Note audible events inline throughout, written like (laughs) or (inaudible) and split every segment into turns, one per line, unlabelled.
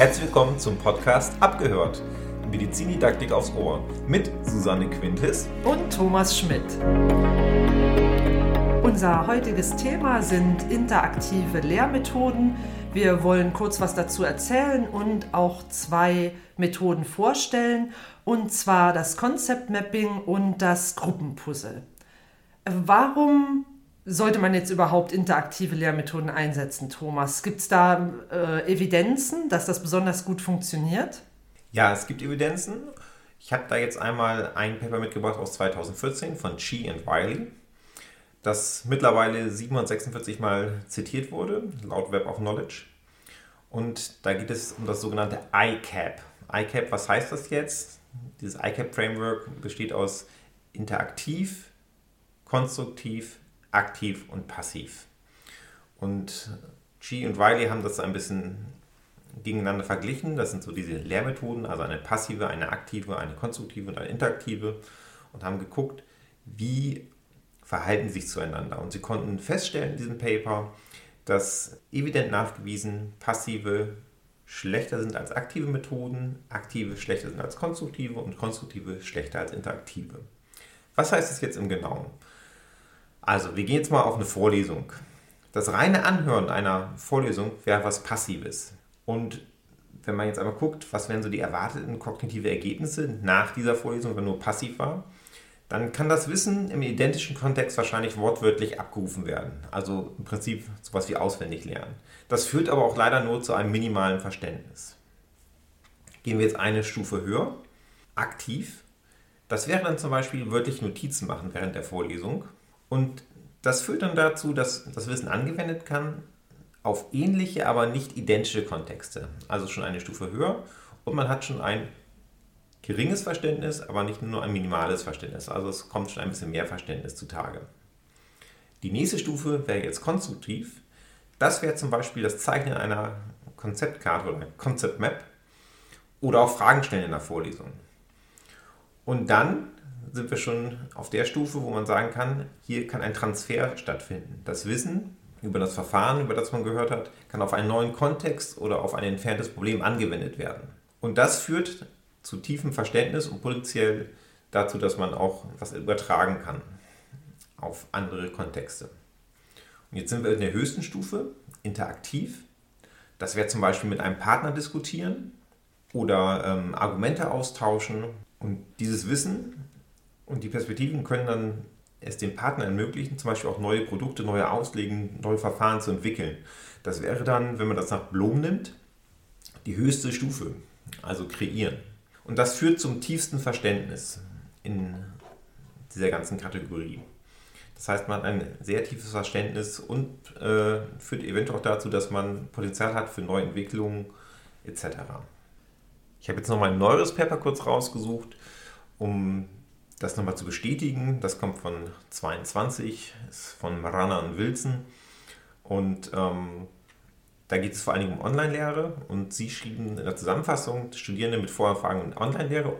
Herzlich willkommen zum Podcast Abgehört. Medizindidaktik aufs Ohr mit Susanne Quintis
und Thomas Schmidt. Unser heutiges Thema sind interaktive Lehrmethoden. Wir wollen kurz was dazu erzählen und auch zwei Methoden vorstellen, und zwar das Concept Mapping und das Gruppenpuzzle. Warum sollte man jetzt überhaupt interaktive Lehrmethoden einsetzen, Thomas? Gibt es da äh, Evidenzen, dass das besonders gut funktioniert?
Ja, es gibt Evidenzen. Ich habe da jetzt einmal ein Paper mitgebracht aus 2014 von Chi und Wiley das mittlerweile 746 Mal zitiert wurde, laut Web of Knowledge. Und da geht es um das sogenannte ICAP. ICAP, was heißt das jetzt? Dieses ICAP-Framework besteht aus interaktiv, konstruktiv, aktiv und passiv. Und G und Wiley haben das ein bisschen gegeneinander verglichen. Das sind so diese Lehrmethoden, also eine passive, eine aktive, eine konstruktive und eine interaktive. Und haben geguckt, wie verhalten sich zueinander. Und sie konnten feststellen in diesem Paper, dass evident nachgewiesen passive schlechter sind als aktive Methoden, aktive schlechter sind als konstruktive und konstruktive schlechter als interaktive. Was heißt das jetzt im Genauen? Also, wir gehen jetzt mal auf eine Vorlesung. Das reine Anhören einer Vorlesung wäre was Passives. Und wenn man jetzt einmal guckt, was wären so die erwarteten kognitive Ergebnisse nach dieser Vorlesung, wenn nur passiv war, dann kann das Wissen im identischen Kontext wahrscheinlich wortwörtlich abgerufen werden. Also im Prinzip sowas wie auswendig lernen. Das führt aber auch leider nur zu einem minimalen Verständnis. Gehen wir jetzt eine Stufe höher, aktiv. Das wäre dann zum Beispiel wörtlich Notizen machen während der Vorlesung. Und das führt dann dazu, dass das Wissen angewendet kann auf ähnliche, aber nicht identische Kontexte. Also schon eine Stufe höher und man hat schon ein geringes Verständnis, aber nicht nur ein minimales Verständnis. Also es kommt schon ein bisschen mehr Verständnis zutage. Die nächste Stufe wäre jetzt konstruktiv. Das wäre zum Beispiel das Zeichnen einer Konzeptkarte oder Concept Map oder auch Fragen stellen in der Vorlesung. Und dann sind wir schon auf der Stufe, wo man sagen kann, hier kann ein Transfer stattfinden. Das Wissen über das Verfahren, über das man gehört hat, kann auf einen neuen Kontext oder auf ein entferntes Problem angewendet werden. Und das führt zu tiefem Verständnis und potenziell dazu, dass man auch was übertragen kann auf andere Kontexte. Und jetzt sind wir in der höchsten Stufe, interaktiv. Das wäre zum Beispiel mit einem Partner diskutieren oder ähm, Argumente austauschen. Und dieses Wissen und die Perspektiven können dann es dem Partner ermöglichen, zum Beispiel auch neue Produkte, neue Auslegen, neue Verfahren zu entwickeln. Das wäre dann, wenn man das nach Blom nimmt, die höchste Stufe, also kreieren. Und das führt zum tiefsten Verständnis in dieser ganzen Kategorie. Das heißt, man hat ein sehr tiefes Verständnis und äh, führt eventuell auch dazu, dass man Potenzial hat für neue Entwicklungen etc. Ich habe jetzt noch mal ein neues Paper kurz rausgesucht, um das nochmal zu bestätigen. Das kommt von 22, ist von Marana und Wilson. Und ähm, da geht es vor allen Dingen um Online-Lehre und Sie schrieben in der Zusammenfassung, Studierende mit Vorerfahrung in Online-Lehre,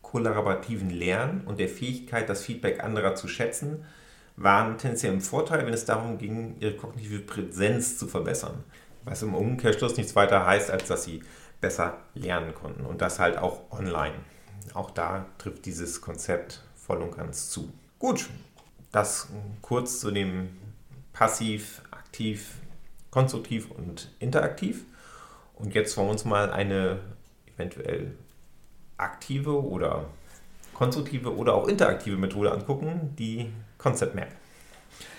kollaborativen Lernen und der Fähigkeit, das Feedback anderer zu schätzen, waren tendenziell im Vorteil, wenn es darum ging, ihre kognitive Präsenz zu verbessern. Was im Umkehrschluss nichts weiter heißt, als dass sie besser lernen konnten und das halt auch online. Auch da trifft dieses Konzept voll und ganz zu. Gut, das kurz zu dem passiv-aktiv konstruktiv und interaktiv. Und jetzt wollen wir uns mal eine eventuell aktive oder konstruktive oder auch interaktive Methode angucken, die Concept Map.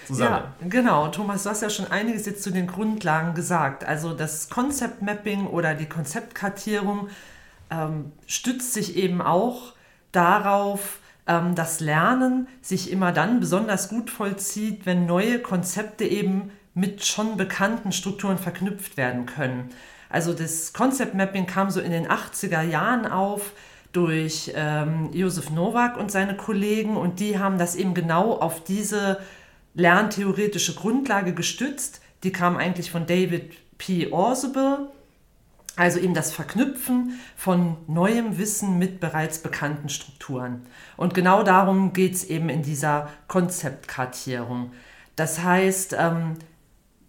Susanne. Ja, genau. Thomas, du hast ja schon einiges jetzt zu den Grundlagen gesagt. Also das Concept Mapping oder die Konzeptkartierung ähm, stützt sich eben auch darauf, ähm, dass Lernen sich immer dann besonders gut vollzieht, wenn neue Konzepte eben mit schon bekannten Strukturen verknüpft werden können. Also das Concept Mapping kam so in den 80er Jahren auf durch ähm, Josef Nowak und seine Kollegen und die haben das eben genau auf diese lerntheoretische Grundlage gestützt. Die kam eigentlich von David P. Orsible, also eben das Verknüpfen von neuem Wissen mit bereits bekannten Strukturen. Und genau darum geht es eben in dieser Konzeptkartierung Das heißt, ähm,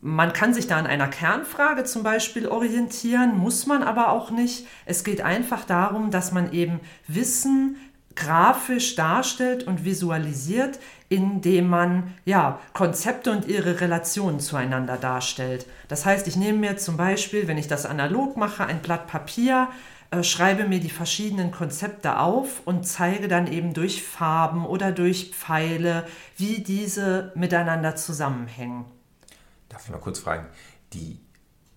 man kann sich da an einer Kernfrage zum Beispiel orientieren, muss man aber auch nicht. Es geht einfach darum, dass man eben Wissen grafisch darstellt und visualisiert, indem man ja, Konzepte und ihre Relationen zueinander darstellt. Das heißt, ich nehme mir zum Beispiel, wenn ich das analog mache, ein Blatt Papier, äh, schreibe mir die verschiedenen Konzepte auf und zeige dann eben durch Farben oder durch Pfeile, wie diese miteinander zusammenhängen.
Darf ich mal kurz fragen, die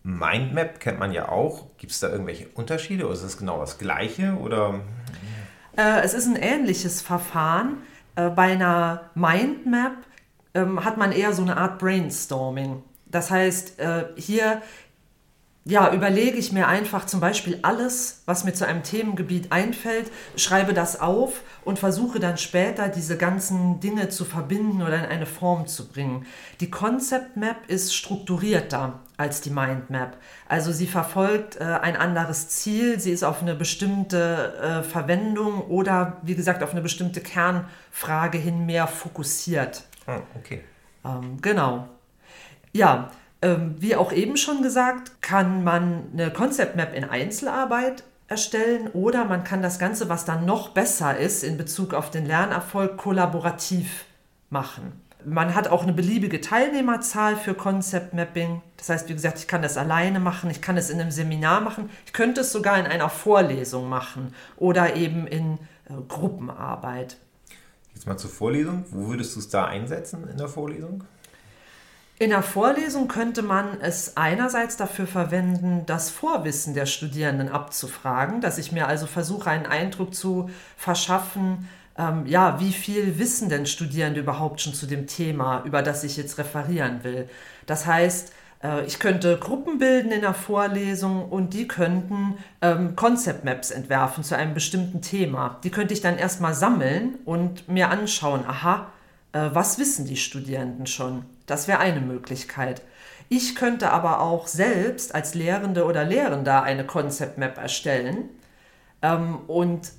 Mindmap kennt man ja auch. Gibt es da irgendwelche Unterschiede oder ist es genau das gleiche? Oder?
Äh, es ist ein ähnliches Verfahren. Äh, bei einer Mindmap ähm, hat man eher so eine Art Brainstorming. Das heißt, äh, hier ja, überlege ich mir einfach zum Beispiel alles, was mir zu einem Themengebiet einfällt, schreibe das auf und versuche dann später diese ganzen Dinge zu verbinden oder in eine Form zu bringen. Die Concept Map ist strukturierter als die Mind Map. Also sie verfolgt äh, ein anderes Ziel, sie ist auf eine bestimmte äh, Verwendung oder wie gesagt auf eine bestimmte Kernfrage hin mehr fokussiert.
Ah, okay.
Ähm, genau. Ja, ähm, wie auch eben schon gesagt, kann man eine Concept Map in Einzelarbeit erstellen oder man kann das Ganze, was dann noch besser ist in Bezug auf den Lernerfolg, kollaborativ machen. Man hat auch eine beliebige Teilnehmerzahl für Concept Mapping. Das heißt, wie gesagt, ich kann das alleine machen, ich kann es in einem Seminar machen, ich könnte es sogar in einer Vorlesung machen oder eben in äh, Gruppenarbeit.
Jetzt mal zur Vorlesung. Wo würdest du es da einsetzen in der Vorlesung?
In der Vorlesung könnte man es einerseits dafür verwenden, das Vorwissen der Studierenden abzufragen, dass ich mir also versuche, einen Eindruck zu verschaffen, ähm, ja, wie viel wissen denn Studierende überhaupt schon zu dem Thema, über das ich jetzt referieren will. Das heißt, äh, ich könnte Gruppen bilden in der Vorlesung und die könnten ähm, Concept Maps entwerfen zu einem bestimmten Thema. Die könnte ich dann erstmal sammeln und mir anschauen, aha, äh, was wissen die Studierenden schon? Das wäre eine Möglichkeit. Ich könnte aber auch selbst als Lehrende oder Lehrender eine Concept Map erstellen ähm, und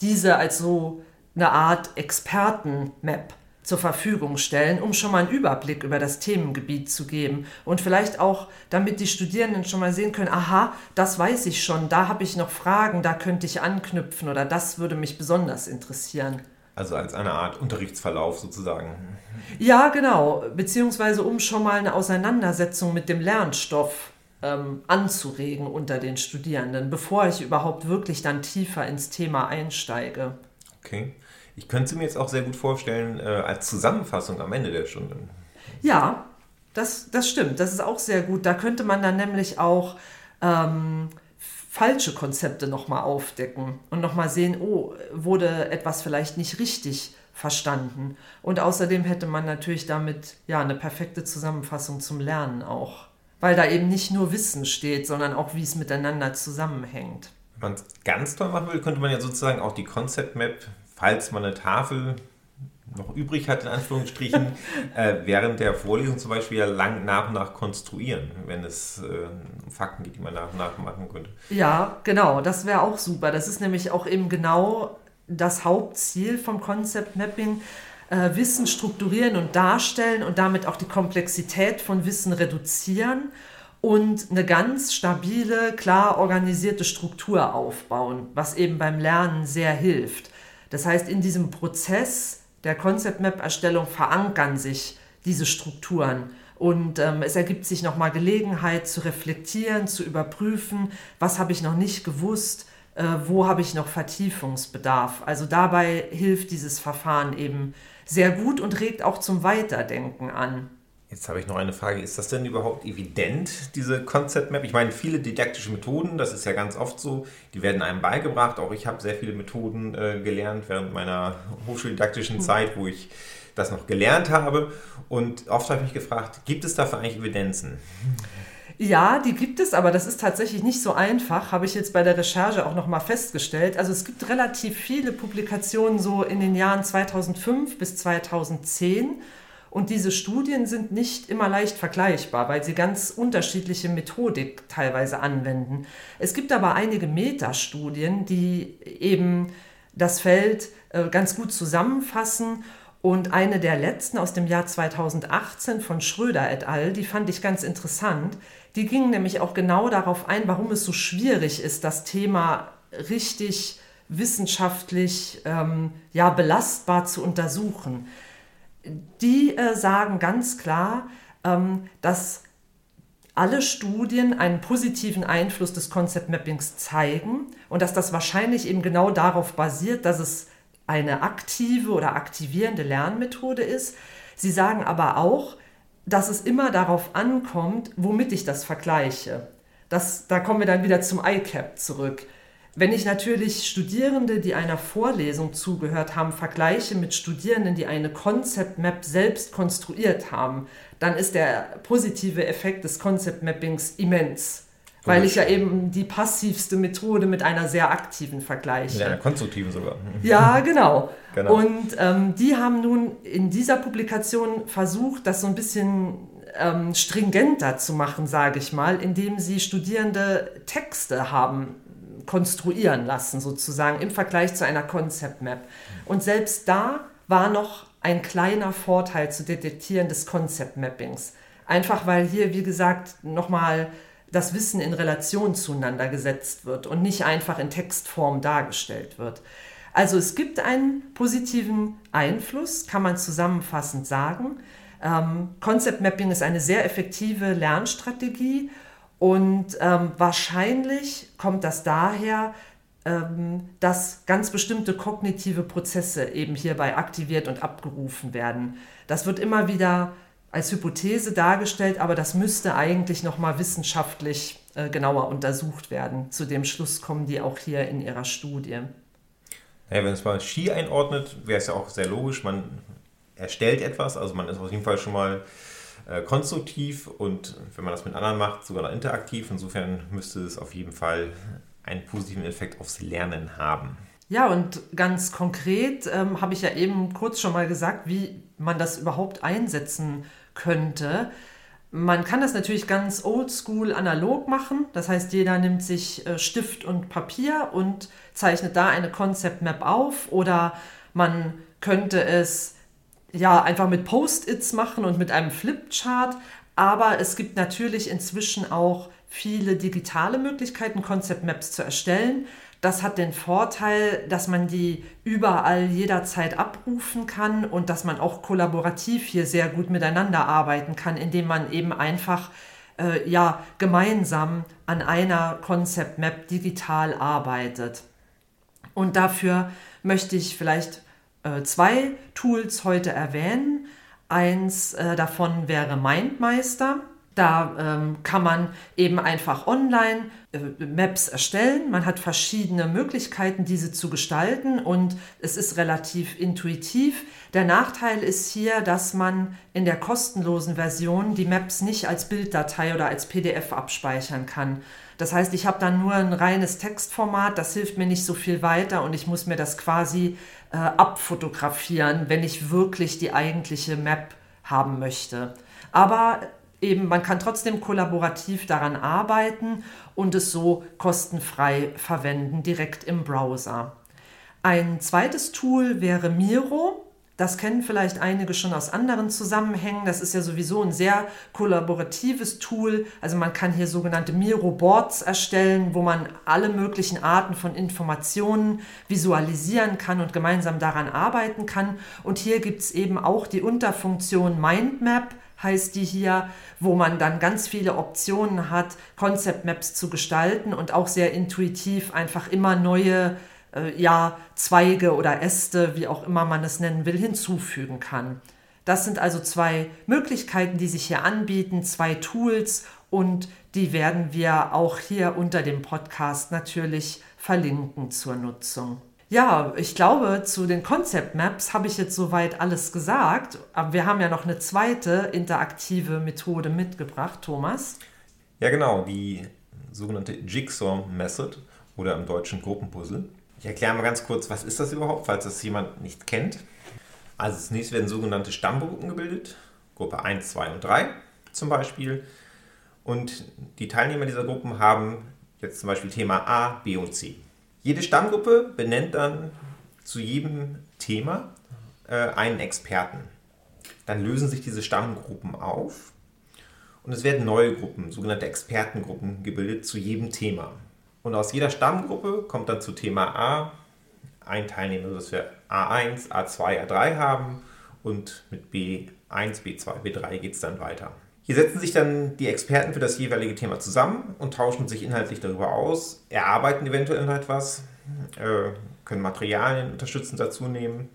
diese als so eine Art Experten-Map zur Verfügung stellen, um schon mal einen Überblick über das Themengebiet zu geben und vielleicht auch, damit die Studierenden schon mal sehen können, aha, das weiß ich schon, da habe ich noch Fragen, da könnte ich anknüpfen oder das würde mich besonders interessieren.
Also als eine Art Unterrichtsverlauf sozusagen.
Ja, genau. Beziehungsweise um schon mal eine Auseinandersetzung mit dem Lernstoff ähm, anzuregen unter den Studierenden, bevor ich überhaupt wirklich dann tiefer ins Thema einsteige.
Okay. Ich könnte mir jetzt auch sehr gut vorstellen, äh, als Zusammenfassung am Ende der Stunde.
Ja, das, das stimmt. Das ist auch sehr gut. Da könnte man dann nämlich auch ähm, falsche Konzepte nochmal aufdecken und nochmal sehen, oh, wurde etwas vielleicht nicht richtig verstanden. Und außerdem hätte man natürlich damit ja eine perfekte Zusammenfassung zum Lernen auch. Weil da eben nicht nur Wissen steht, sondern auch, wie es miteinander zusammenhängt.
Wenn man es ganz toll machen will, könnte man ja sozusagen auch die Concept Map, falls man eine Tafel noch übrig hat, in Anführungsstrichen, (laughs) äh, während der Vorlesung zum Beispiel ja lang nach und nach konstruieren, wenn es äh, Fakten gibt, die man nach und nach machen könnte.
Ja, genau, das wäre auch super. Das ist nämlich auch eben genau das Hauptziel vom Concept Mapping. Äh, Wissen strukturieren und darstellen und damit auch die Komplexität von Wissen reduzieren und eine ganz stabile, klar organisierte Struktur aufbauen, was eben beim Lernen sehr hilft. Das heißt, in diesem Prozess der Concept Map Erstellung verankern sich diese Strukturen und ähm, es ergibt sich nochmal Gelegenheit zu reflektieren, zu überprüfen, was habe ich noch nicht gewusst, äh, wo habe ich noch Vertiefungsbedarf. Also dabei hilft dieses Verfahren eben sehr gut und regt auch zum Weiterdenken an.
Jetzt habe ich noch eine Frage. Ist das denn überhaupt evident, diese Concept Map? Ich meine, viele didaktische Methoden, das ist ja ganz oft so, die werden einem beigebracht. Auch ich habe sehr viele Methoden äh, gelernt während meiner hochschuldidaktischen mhm. Zeit, wo ich das noch gelernt habe. Und oft habe ich mich gefragt, gibt es dafür eigentlich Evidenzen?
Ja, die gibt es, aber das ist tatsächlich nicht so einfach, habe ich jetzt bei der Recherche auch nochmal festgestellt. Also es gibt relativ viele Publikationen so in den Jahren 2005 bis 2010 und diese Studien sind nicht immer leicht vergleichbar, weil sie ganz unterschiedliche Methodik teilweise anwenden. Es gibt aber einige Metastudien, die eben das Feld äh, ganz gut zusammenfassen Und eine der letzten aus dem Jahr 2018 von Schröder et al., die fand ich ganz interessant. Die ging nämlich auch genau darauf ein, warum es so schwierig ist, das Thema richtig wissenschaftlich ähm, ja, belastbar zu untersuchen. Die äh, sagen ganz klar, ähm, dass alle Studien einen positiven Einfluss des Concept Mappings zeigen und dass das wahrscheinlich eben genau darauf basiert, dass es eine aktive oder aktivierende Lernmethode ist. Sie sagen aber auch, dass es immer darauf ankommt, womit ich das vergleiche. Das, da kommen wir dann wieder zum ICAP zurück. Wenn ich natürlich Studierende, die einer Vorlesung zugehört haben, vergleiche mit Studierenden, die eine Concept Map selbst konstruiert haben, dann ist der positive Effekt des Concept Mappings immens. Weil ich ja eben die passivste Methode mit einer sehr aktiven vergleiche. Mit
einer konstruktiven sogar.
Ja, genau. genau. Und ähm, die haben nun in dieser Publikation versucht, das so ein bisschen ähm, stringenter zu machen, sage ich mal, indem sie Studierende Texte haben konstruieren lassen, sozusagen im Vergleich zu einer Concept Map. Und selbst da war noch ein kleiner Vorteil zu detektieren des Concept Mappings. Einfach weil hier, wie gesagt, nochmal das Wissen in Relation zueinander gesetzt wird und nicht einfach in Textform dargestellt wird. Also es gibt einen positiven Einfluss, kann man zusammenfassend sagen. Ähm, Concept Mapping ist eine sehr effektive Lernstrategie und ähm, wahrscheinlich kommt das daher, ähm, dass ganz bestimmte kognitive Prozesse eben hierbei aktiviert und abgerufen werden. Das wird immer wieder als Hypothese dargestellt, aber das müsste eigentlich nochmal wissenschaftlich äh, genauer untersucht werden. Zu dem Schluss kommen die auch hier in ihrer Studie.
Naja, wenn es mal Ski einordnet, wäre es ja auch sehr logisch. Man erstellt etwas, also man ist auf jeden Fall schon mal äh, konstruktiv und wenn man das mit anderen macht, sogar noch interaktiv. Insofern müsste es auf jeden Fall einen positiven Effekt aufs Lernen haben.
Ja, und ganz konkret ähm, habe ich ja eben kurz schon mal gesagt, wie man das überhaupt einsetzen könnte. Man kann das natürlich ganz oldschool analog machen. Das heißt, jeder nimmt sich äh, Stift und Papier und zeichnet da eine Concept Map auf. Oder man könnte es ja, einfach mit Post-its machen und mit einem Flipchart. Aber es gibt natürlich inzwischen auch viele digitale Möglichkeiten, Concept Maps zu erstellen. Das hat den Vorteil, dass man die überall jederzeit abrufen kann und dass man auch kollaborativ hier sehr gut miteinander arbeiten kann, indem man eben einfach äh, ja, gemeinsam an einer Concept Map digital arbeitet. Und dafür möchte ich vielleicht äh, zwei Tools heute erwähnen. Eins äh, davon wäre MindMeister. Da ähm, kann man eben einfach online äh, Maps erstellen. Man hat verschiedene Möglichkeiten, diese zu gestalten und es ist relativ intuitiv. Der Nachteil ist hier, dass man in der kostenlosen Version die Maps nicht als Bilddatei oder als PDF abspeichern kann. Das heißt, ich habe dann nur ein reines Textformat, das hilft mir nicht so viel weiter und ich muss mir das quasi äh, abfotografieren, wenn ich wirklich die eigentliche Map haben möchte. Aber eben, man kann trotzdem kollaborativ daran arbeiten und es so kostenfrei verwenden, direkt im Browser. Ein zweites Tool wäre Miro. Das kennen vielleicht einige schon aus anderen Zusammenhängen. Das ist ja sowieso ein sehr kollaboratives Tool. Also man kann hier sogenannte Miro-Boards erstellen, wo man alle möglichen Arten von Informationen visualisieren kann und gemeinsam daran arbeiten kann. Und hier gibt es eben auch die Unterfunktion Mindmap heißt die hier, wo man dann ganz viele Optionen hat, Concept Maps zu gestalten und auch sehr intuitiv einfach immer neue äh, ja, Zweige oder Äste, wie auch immer man es nennen will, hinzufügen kann. Das sind also zwei Möglichkeiten, die sich hier anbieten, zwei Tools und die werden wir auch hier unter dem Podcast natürlich verlinken zur Nutzung. Ja, ich glaube, zu den Concept Maps habe ich jetzt soweit alles gesagt. Aber wir haben ja noch eine zweite interaktive Methode mitgebracht, Thomas.
Ja, genau, die sogenannte Jigsaw Method oder im Deutschen Gruppenpuzzle. Ich erkläre mal ganz kurz, was ist das überhaupt, falls das jemand nicht kennt. Also zunächst werden sogenannte Stammgruppen gebildet, Gruppe 1, 2 und 3 zum Beispiel. Und die Teilnehmer dieser Gruppen haben jetzt zum Beispiel Thema A, B und C. Jede Stammgruppe benennt dann zu jedem Thema äh, einen Experten. Dann lösen sich diese Stammgruppen auf und es werden neue Gruppen, sogenannte Expertengruppen, gebildet zu jedem Thema. Und aus jeder Stammgruppe kommt dann zu Thema A ein Teilnehmer, dass wir A1, A2, A3 haben und mit B1, B2, B3 geht es dann weiter. Hier setzen sich dann die Experten für das jeweilige Thema zusammen und tauschen sich inhaltlich darüber aus, erarbeiten eventuell noch etwas, äh, können Materialien unterstützend dazu nehmen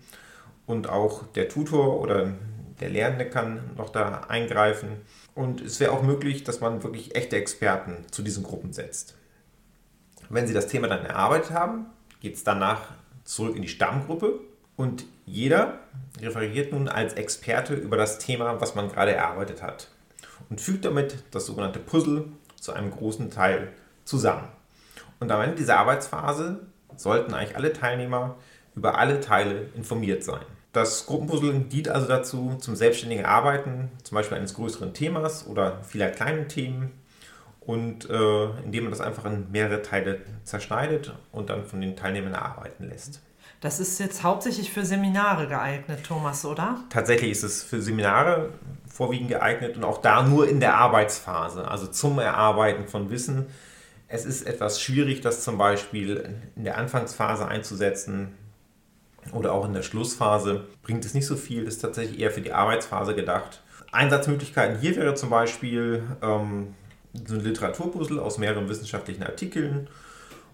und auch der Tutor oder der Lernende kann noch da eingreifen. Und es wäre auch möglich, dass man wirklich echte Experten zu diesen Gruppen setzt. Wenn Sie das Thema dann erarbeitet haben, geht es danach zurück in die Stammgruppe und jeder referiert nun als Experte über das Thema, was man gerade erarbeitet hat und fügt damit das sogenannte Puzzle zu einem großen Teil zusammen. Und am Ende dieser Arbeitsphase sollten eigentlich alle Teilnehmer über alle Teile informiert sein. Das Gruppenpuzzle dient also dazu, zum selbstständigen Arbeiten, zum Beispiel eines größeren Themas oder vieler kleinen Themen, und äh, indem man das einfach in mehrere Teile zerschneidet und dann von den Teilnehmern erarbeiten lässt.
Das ist jetzt hauptsächlich für Seminare geeignet, Thomas, oder?
Tatsächlich ist es für Seminare vorwiegend geeignet und auch da nur in der Arbeitsphase, also zum Erarbeiten von Wissen. Es ist etwas schwierig, das zum Beispiel in der Anfangsphase einzusetzen oder auch in der Schlussphase. Bringt es nicht so viel, ist tatsächlich eher für die Arbeitsphase gedacht. Einsatzmöglichkeiten hier wäre zum Beispiel ähm, so ein Literaturpuzzle aus mehreren wissenschaftlichen Artikeln.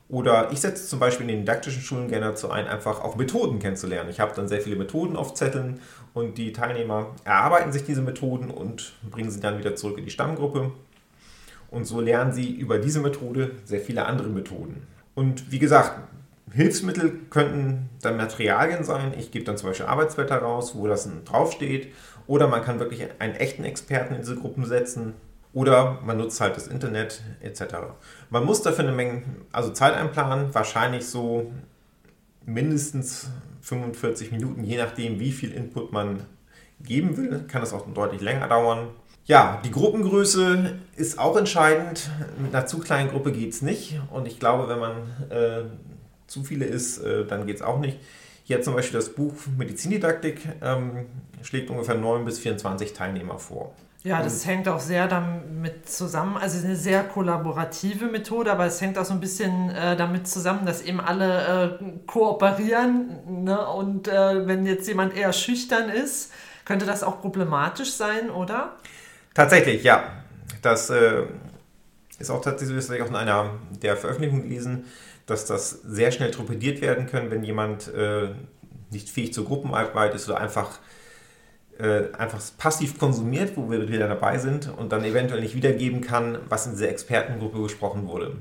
Oder ich setze zum Beispiel in den didaktischen Schulen gerne dazu ein, einfach auch Methoden kennenzulernen. Ich habe dann sehr viele Methoden auf Zetteln und die Teilnehmer erarbeiten sich diese Methoden und bringen sie dann wieder zurück in die Stammgruppe. Und so lernen sie über diese Methode sehr viele andere Methoden. Und wie gesagt, Hilfsmittel könnten dann Materialien sein. Ich gebe dann zum Beispiel Arbeitsblätter raus, wo das draufsteht. Oder man kann wirklich einen echten Experten in diese Gruppen setzen, oder man nutzt halt das Internet etc. Man muss dafür eine Menge, also Zeit einplanen, wahrscheinlich so mindestens 45 Minuten, je nachdem, wie viel Input man geben will, kann das auch deutlich länger dauern. Ja, die Gruppengröße ist auch entscheidend. Mit einer zu kleinen Gruppe geht es nicht. Und ich glaube, wenn man äh, zu viele ist, äh, dann geht es auch nicht. Hier zum Beispiel das Buch Medizindidaktik ähm, schlägt ungefähr 9 bis 24 Teilnehmer vor.
Ja, das hängt auch sehr damit zusammen. Also eine sehr kollaborative Methode, aber es hängt auch so ein bisschen äh, damit zusammen, dass eben alle äh, kooperieren. Ne? Und äh, wenn jetzt jemand eher schüchtern ist, könnte das auch problematisch sein, oder?
Tatsächlich, ja. Das äh, ist auch tatsächlich auch in einer der Veröffentlichungen gelesen, dass das sehr schnell torpediert werden kann, wenn jemand äh, nicht fähig zur Gruppenarbeit ist oder einfach äh, einfach passiv konsumiert, wo wir wieder dabei sind und dann eventuell nicht wiedergeben kann, was in dieser Expertengruppe gesprochen wurde,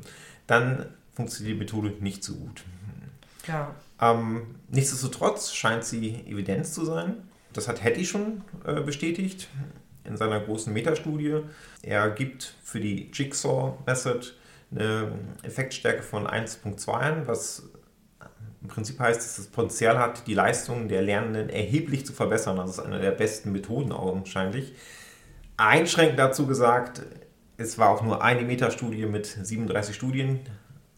dann funktioniert die Methode nicht so gut. Ja. Ähm, nichtsdestotrotz scheint sie Evidenz zu sein. Das hat Hattie schon äh, bestätigt in seiner großen Metastudie. Er gibt für die Jigsaw Method eine Effektstärke von 1.2 an, was im Prinzip heißt es, dass es Potenzial hat, die Leistungen der Lernenden erheblich zu verbessern. Das ist eine der besten Methoden augenscheinlich. Einschränkend dazu gesagt, es war auch nur eine Metastudie mit 37 Studien.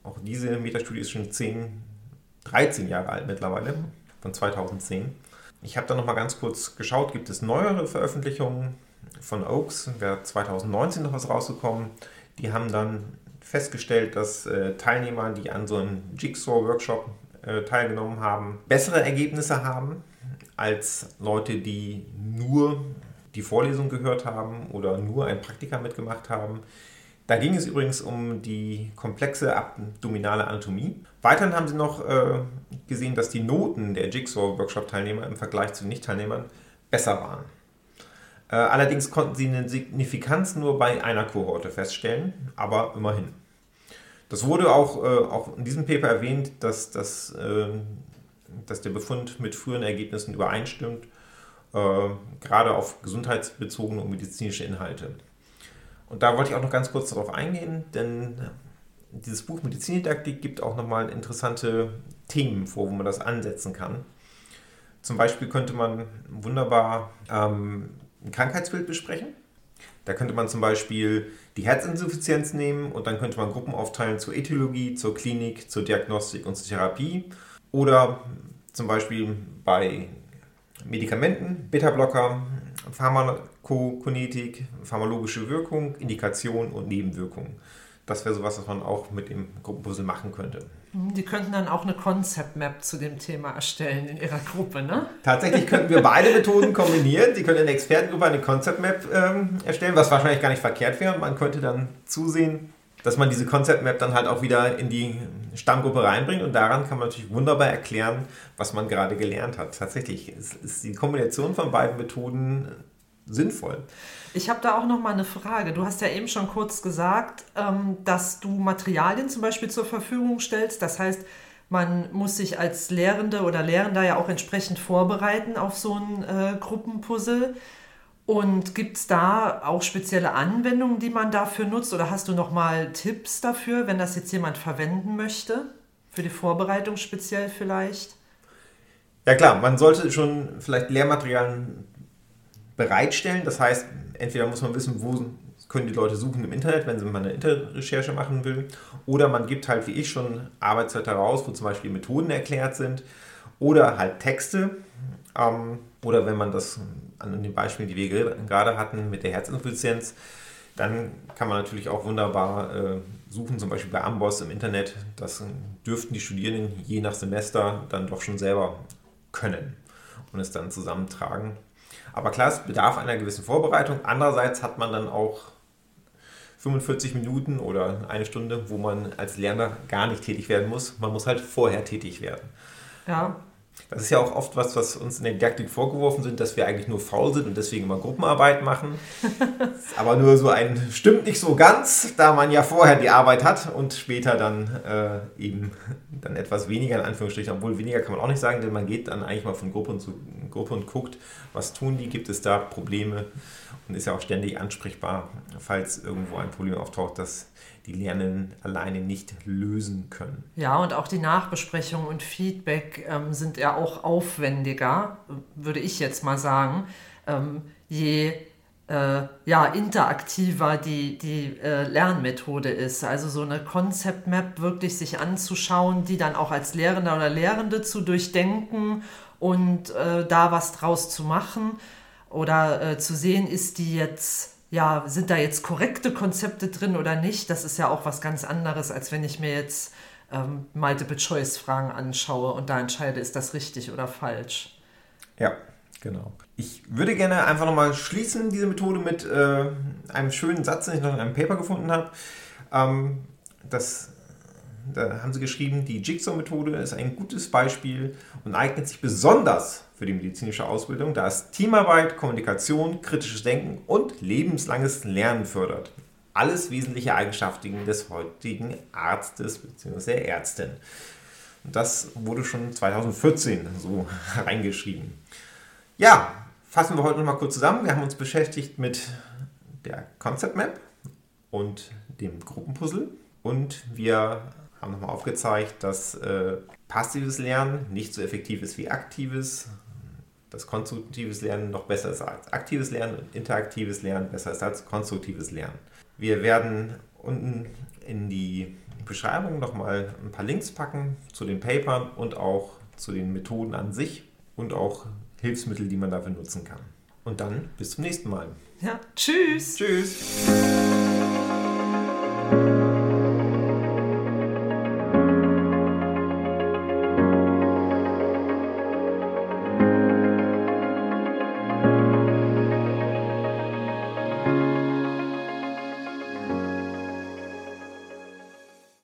Auch diese Metastudie ist schon 10, 13 Jahre alt mittlerweile, von 2010. Ich habe da noch mal ganz kurz geschaut, gibt es neuere Veröffentlichungen von Oaks, wäre 2019 noch was rausgekommen. Die haben dann festgestellt, dass äh, Teilnehmer, die an so einem Jigsaw-Workshop äh, teilgenommen haben, bessere Ergebnisse haben als Leute, die nur die Vorlesung gehört haben oder nur ein Praktika mitgemacht haben. Da ging es übrigens um die komplexe abdominale Anatomie. Weiterhin haben sie noch äh, gesehen, dass die Noten der Jigsaw-Workshop-Teilnehmer im Vergleich zu Nicht-Teilnehmern besser waren. Äh, allerdings konnten sie eine Signifikanz nur bei einer Kohorte feststellen, aber immerhin. Das wurde auch, äh, auch in diesem Paper erwähnt, dass, dass, äh, dass der Befund mit früheren Ergebnissen übereinstimmt, äh, gerade auf gesundheitsbezogene und medizinische Inhalte. Und da wollte ich auch noch ganz kurz darauf eingehen, denn dieses Buch Medizindidaktik gibt auch nochmal interessante Themen vor, wo man das ansetzen kann. Zum Beispiel könnte man wunderbar ähm, ein Krankheitsbild besprechen da könnte man zum Beispiel die Herzinsuffizienz nehmen und dann könnte man Gruppen aufteilen zur Ethologie, zur Klinik, zur Diagnostik und zur Therapie. Oder zum Beispiel bei Medikamenten, Beta-Blocker, Pharmakokinetik, pharmalogische Wirkung, Indikation und Nebenwirkungen. Das wäre sowas, was man auch mit dem Gruppenpuzzle machen könnte.
Die könnten dann auch eine Concept Map zu dem Thema erstellen in ihrer Gruppe, ne?
Tatsächlich könnten wir beide Methoden kombinieren. Sie können in der Expertengruppe eine Concept Map ähm, erstellen, was wahrscheinlich gar nicht verkehrt wäre. Man könnte dann zusehen, dass man diese Concept Map dann halt auch wieder in die Stammgruppe reinbringt und daran kann man natürlich wunderbar erklären, was man gerade gelernt hat. Tatsächlich ist die Kombination von beiden Methoden sinnvoll.
Ich habe da auch noch mal eine Frage. Du hast ja eben schon kurz gesagt, ähm, dass du Materialien zum Beispiel zur Verfügung stellst. Das heißt, man muss sich als Lehrende oder Lehrender ja auch entsprechend vorbereiten auf so ein äh, Gruppenpuzzle. Und gibt es da auch spezielle Anwendungen, die man dafür nutzt? Oder hast du noch mal Tipps dafür, wenn das jetzt jemand verwenden möchte? Für die Vorbereitung speziell vielleicht?
Ja klar, man sollte schon vielleicht Lehrmaterialien bereitstellen. Das heißt, entweder muss man wissen, wo können die Leute suchen im Internet, wenn mal eine Internetrecherche machen will. Oder man gibt halt wie ich schon Arbeitsblätter raus, wo zum Beispiel Methoden erklärt sind. Oder halt Texte. Ähm, oder wenn man das an den Beispielen, die wir gerade hatten mit der Herzinsuffizienz, dann kann man natürlich auch wunderbar äh, suchen, zum Beispiel bei Amboss im Internet. Das dürften die Studierenden je nach Semester dann doch schon selber können und es dann zusammentragen. Aber klar, es bedarf einer gewissen Vorbereitung. Andererseits hat man dann auch 45 Minuten oder eine Stunde, wo man als Lerner gar nicht tätig werden muss. Man muss halt vorher tätig werden.
Ja.
Das ist ja auch oft was, was uns in der Didaktik vorgeworfen sind, dass wir eigentlich nur faul sind und deswegen immer Gruppenarbeit machen. (laughs) Aber nur so ein stimmt nicht so ganz, da man ja vorher die Arbeit hat und später dann äh, eben dann etwas weniger in Anführungsstrichen, obwohl weniger kann man auch nicht sagen, denn man geht dann eigentlich mal von Gruppe zu Gruppe und guckt, was tun die, gibt es da Probleme und ist ja auch ständig ansprechbar, falls irgendwo ein Problem auftaucht, das die Lernenden alleine nicht lösen können.
Ja, und auch die Nachbesprechung und Feedback ähm, sind ja auch aufwendiger, würde ich jetzt mal sagen. Ähm, je äh, ja, interaktiver die, die äh, Lernmethode ist. Also so eine Concept Map wirklich sich anzuschauen, die dann auch als Lehrender oder Lehrende zu durchdenken und äh, da was draus zu machen oder äh, zu sehen, ist die jetzt ja, sind da jetzt korrekte Konzepte drin oder nicht? Das ist ja auch was ganz anderes, als wenn ich mir jetzt ähm, Multiple-Choice-Fragen anschaue und da entscheide, ist das richtig oder falsch.
Ja, genau. Ich würde gerne einfach nochmal schließen, diese Methode, mit äh, einem schönen Satz, den ich noch in einem Paper gefunden habe. Ähm, das, da haben sie geschrieben, die Jigsaw-Methode ist ein gutes Beispiel und eignet sich besonders für die medizinische Ausbildung, da es Teamarbeit, Kommunikation, kritisches Denken und lebenslanges Lernen fördert. Alles wesentliche Eigenschaften des heutigen Arztes bzw. Ärztin. Das wurde schon 2014 so (laughs) reingeschrieben. Ja, fassen wir heute noch mal kurz zusammen. Wir haben uns beschäftigt mit der Concept Map und dem Gruppenpuzzle und wir haben nochmal aufgezeigt, dass äh, passives Lernen nicht so effektiv ist wie aktives, dass konstruktives Lernen noch besser ist als aktives Lernen und interaktives Lernen besser ist als konstruktives Lernen. Wir werden unten in die Beschreibung nochmal ein paar Links packen zu den Papern und auch zu den Methoden an sich und auch Hilfsmittel, die man dafür nutzen kann. Und dann bis zum nächsten Mal.
Ja, tschüss.
Tschüss.